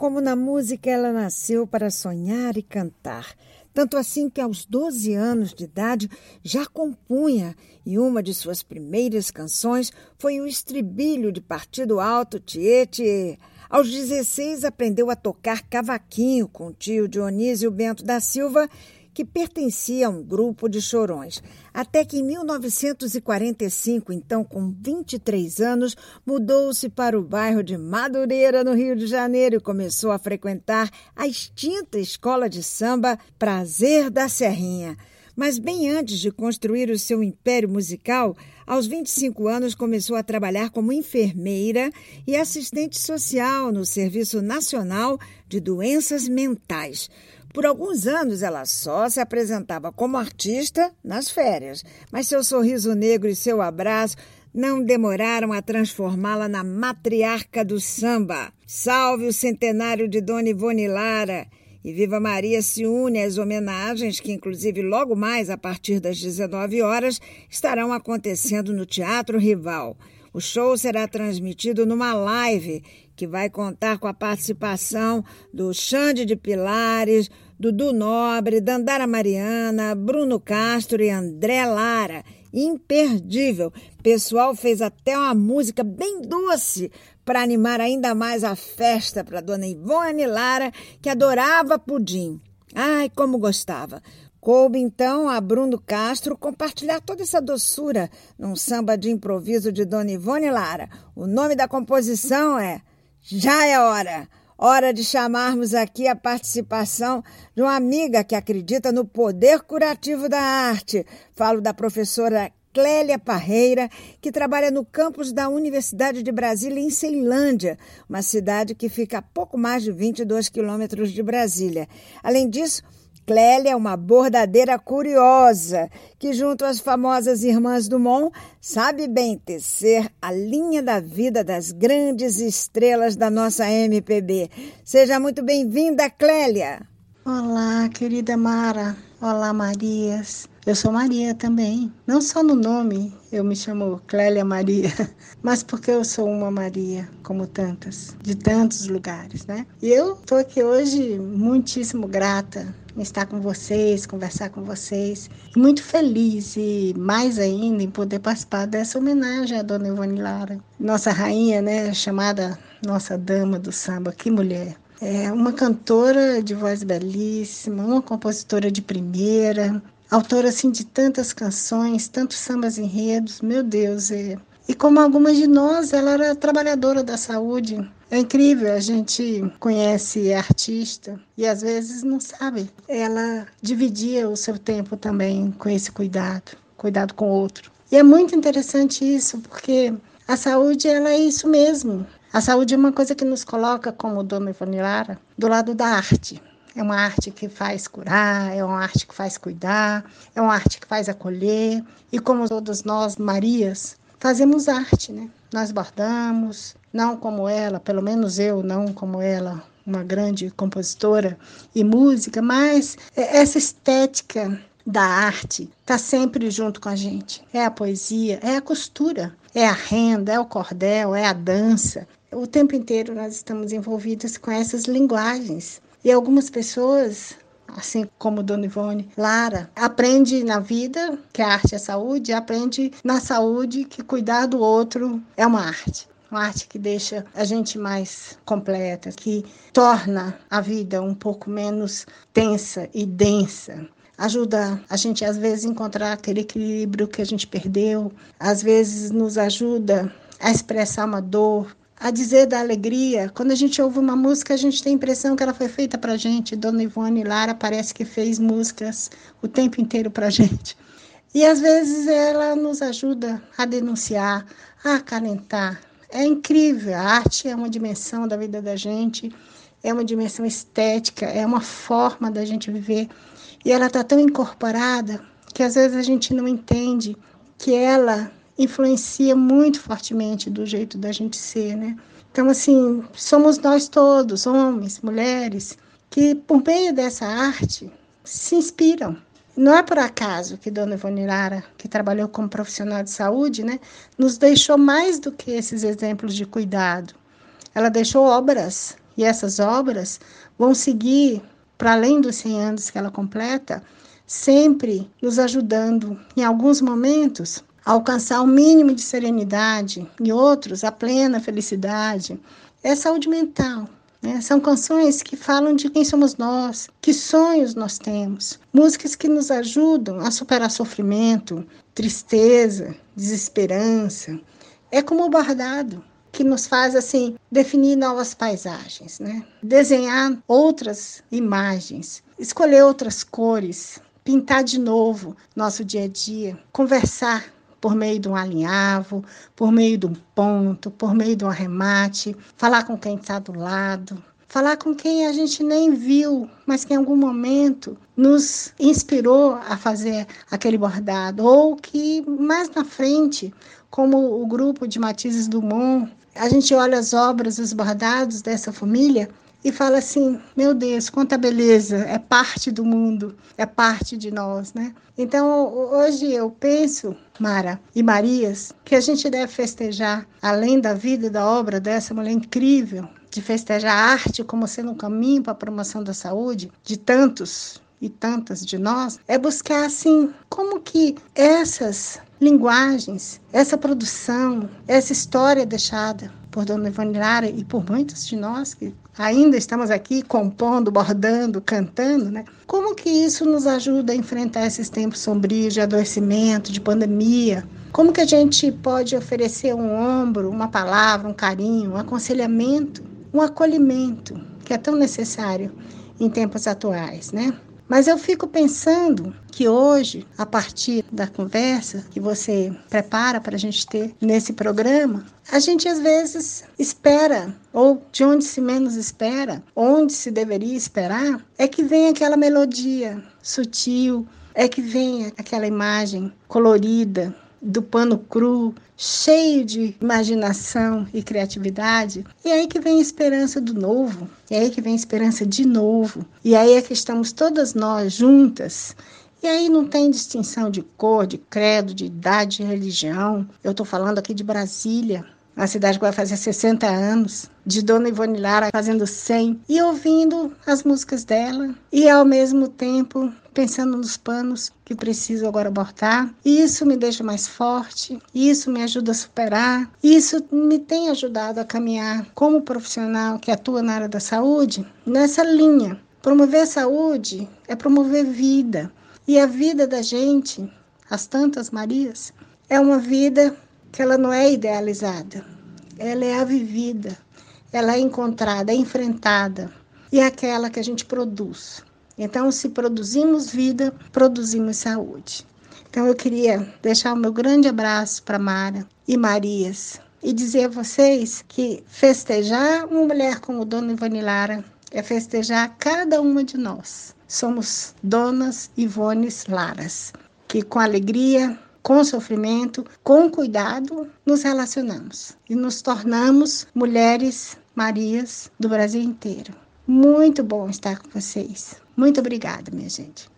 como na música ela nasceu para sonhar e cantar. Tanto assim que aos 12 anos de idade já compunha e uma de suas primeiras canções foi o estribilho de Partido Alto Tietê. Aos 16 aprendeu a tocar cavaquinho com o tio Dionísio Bento da Silva que pertencia a um grupo de chorões. Até que em 1945, então com 23 anos, mudou-se para o bairro de Madureira, no Rio de Janeiro, e começou a frequentar a extinta escola de samba Prazer da Serrinha. Mas bem antes de construir o seu império musical, aos 25 anos começou a trabalhar como enfermeira e assistente social no Serviço Nacional de Doenças Mentais. Por alguns anos, ela só se apresentava como artista nas férias, mas seu sorriso negro e seu abraço não demoraram a transformá-la na matriarca do samba. Salve o centenário de Dona Ivone Lara! E Viva Maria se une às homenagens que, inclusive, logo mais, a partir das 19 horas, estarão acontecendo no Teatro Rival. O show será transmitido numa live que vai contar com a participação do Xande de Pilares, Dudu Nobre, Dandara Mariana, Bruno Castro e André Lara. Imperdível. O pessoal fez até uma música bem doce para animar ainda mais a festa para Dona Ivone Lara, que adorava pudim. Ai, como gostava. Coube então a Bruno Castro compartilhar toda essa doçura num samba de improviso de Dona Ivone Lara. O nome da composição é já é hora. Hora de chamarmos aqui a participação de uma amiga que acredita no poder curativo da arte. Falo da professora Clélia Parreira, que trabalha no campus da Universidade de Brasília, em Ceilândia, uma cidade que fica a pouco mais de 22 quilômetros de Brasília. Além disso, Clélia é uma bordadeira curiosa que, junto às famosas irmãs Dumont, sabe bem tecer a linha da vida das grandes estrelas da nossa MPB. Seja muito bem-vinda, Clélia. Olá, querida Mara. Olá, Marias. Eu sou Maria também. Não só no nome eu me chamo Clélia Maria, mas porque eu sou uma Maria, como tantas, de tantos lugares, né? E eu estou aqui hoje muitíssimo grata em estar com vocês, conversar com vocês. Muito feliz e mais ainda em poder participar dessa homenagem à Dona Ivone Lara, nossa rainha, né? Chamada Nossa Dama do Samba. Que mulher! É uma cantora de voz belíssima, uma compositora de primeira, autora assim de tantas canções, tantos sambas enredos, meu Deus, é. E como algumas de nós, ela era trabalhadora da saúde. É incrível, a gente conhece artista e às vezes não sabe. Ela dividia o seu tempo também com esse cuidado, cuidado com o outro. E é muito interessante isso, porque a saúde ela é isso mesmo. A saúde é uma coisa que nos coloca, como Dona Ivone Lara, do lado da arte. É uma arte que faz curar, é uma arte que faz cuidar, é uma arte que faz acolher. E como todas nós, Marias, fazemos arte, né? Nós bordamos, não como ela, pelo menos eu, não como ela, uma grande compositora e música, mas essa estética da arte está sempre junto com a gente. É a poesia, é a costura, é a renda, é o cordel, é a dança. O tempo inteiro nós estamos envolvidos com essas linguagens. E algumas pessoas, assim como Dona Ivone Lara, aprende na vida que a arte é saúde, aprende na saúde que cuidar do outro é uma arte uma arte que deixa a gente mais completa, que torna a vida um pouco menos tensa e densa. Ajuda a gente, às vezes, a encontrar aquele equilíbrio que a gente perdeu, às vezes, nos ajuda a expressar uma dor, a dizer da alegria. Quando a gente ouve uma música, a gente tem a impressão que ela foi feita para gente. Dona Ivone Lara parece que fez músicas o tempo inteiro para gente. E às vezes ela nos ajuda a denunciar, a acalentar. É incrível. A arte é uma dimensão da vida da gente, é uma dimensão estética, é uma forma da gente viver. E ela está tão incorporada que às vezes a gente não entende que ela influencia muito fortemente do jeito da gente ser, né? Então, assim, somos nós todos, homens, mulheres, que por meio dessa arte se inspiram. Não é por acaso que Dona Ivone Lara, que trabalhou como profissional de saúde, né, nos deixou mais do que esses exemplos de cuidado. Ela deixou obras E essas obras vão seguir para além dos 100 anos que ela completa, sempre nos ajudando, em alguns momentos, alcançar o mínimo de serenidade, em outros, a plena felicidade. É saúde mental. Né? São canções que falam de quem somos nós, que sonhos nós temos, músicas que nos ajudam a superar sofrimento, tristeza, desesperança. É como o bordado que nos faz assim definir novas paisagens, né? Desenhar outras imagens, escolher outras cores, pintar de novo nosso dia a dia, conversar por meio de um alinhavo, por meio de um ponto, por meio de um arremate, falar com quem está do lado, falar com quem a gente nem viu, mas que em algum momento nos inspirou a fazer aquele bordado, ou que mais na frente, como o grupo de Matizes Dumont, a gente olha as obras, os bordados dessa família e fala assim: meu Deus, quanta beleza, é parte do mundo, é parte de nós, né? Então, hoje eu penso, Mara e Marias, que a gente deve festejar, além da vida e da obra dessa mulher incrível, de festejar a arte como sendo um caminho para a promoção da saúde de tantos e tantas de nós, é buscar assim como que essas linguagens, essa produção, essa história deixada por Dona Ivone Lara e por muitos de nós que ainda estamos aqui compondo, bordando, cantando, né? Como que isso nos ajuda a enfrentar esses tempos sombrios de adoecimento, de pandemia? Como que a gente pode oferecer um ombro, uma palavra, um carinho, um aconselhamento, um acolhimento que é tão necessário em tempos atuais, né? Mas eu fico pensando que hoje, a partir da conversa que você prepara para a gente ter nesse programa, a gente às vezes espera, ou de onde se menos espera, onde se deveria esperar, é que vem aquela melodia sutil, é que vem aquela imagem colorida, do pano cru, cheio de imaginação e criatividade. E aí que vem a esperança do novo, e aí que vem a esperança de novo. E aí é que estamos todas nós juntas. E aí não tem distinção de cor, de credo, de idade, de religião. Eu estou falando aqui de Brasília, a cidade que vai fazer 60 anos, de Dona Ivone Lara fazendo 100, e ouvindo as músicas dela, e ao mesmo tempo pensando nos panos que preciso agora abortar. Isso me deixa mais forte, isso me ajuda a superar, isso me tem ajudado a caminhar como profissional que atua na área da saúde nessa linha. Promover saúde é promover vida. E a vida da gente, as tantas Marias, é uma vida que ela não é idealizada, ela é a vivida, ela é encontrada, é enfrentada e é aquela que a gente produz. Então, se produzimos vida, produzimos saúde. Então, eu queria deixar o meu grande abraço para Mara e Marias e dizer a vocês que festejar uma mulher como Dona Ivone Lara é festejar cada uma de nós. Somos donas Ivones Laras, que com alegria, com sofrimento, com cuidado, nos relacionamos e nos tornamos mulheres Marias do Brasil inteiro. Muito bom estar com vocês. Muito obrigada, minha gente.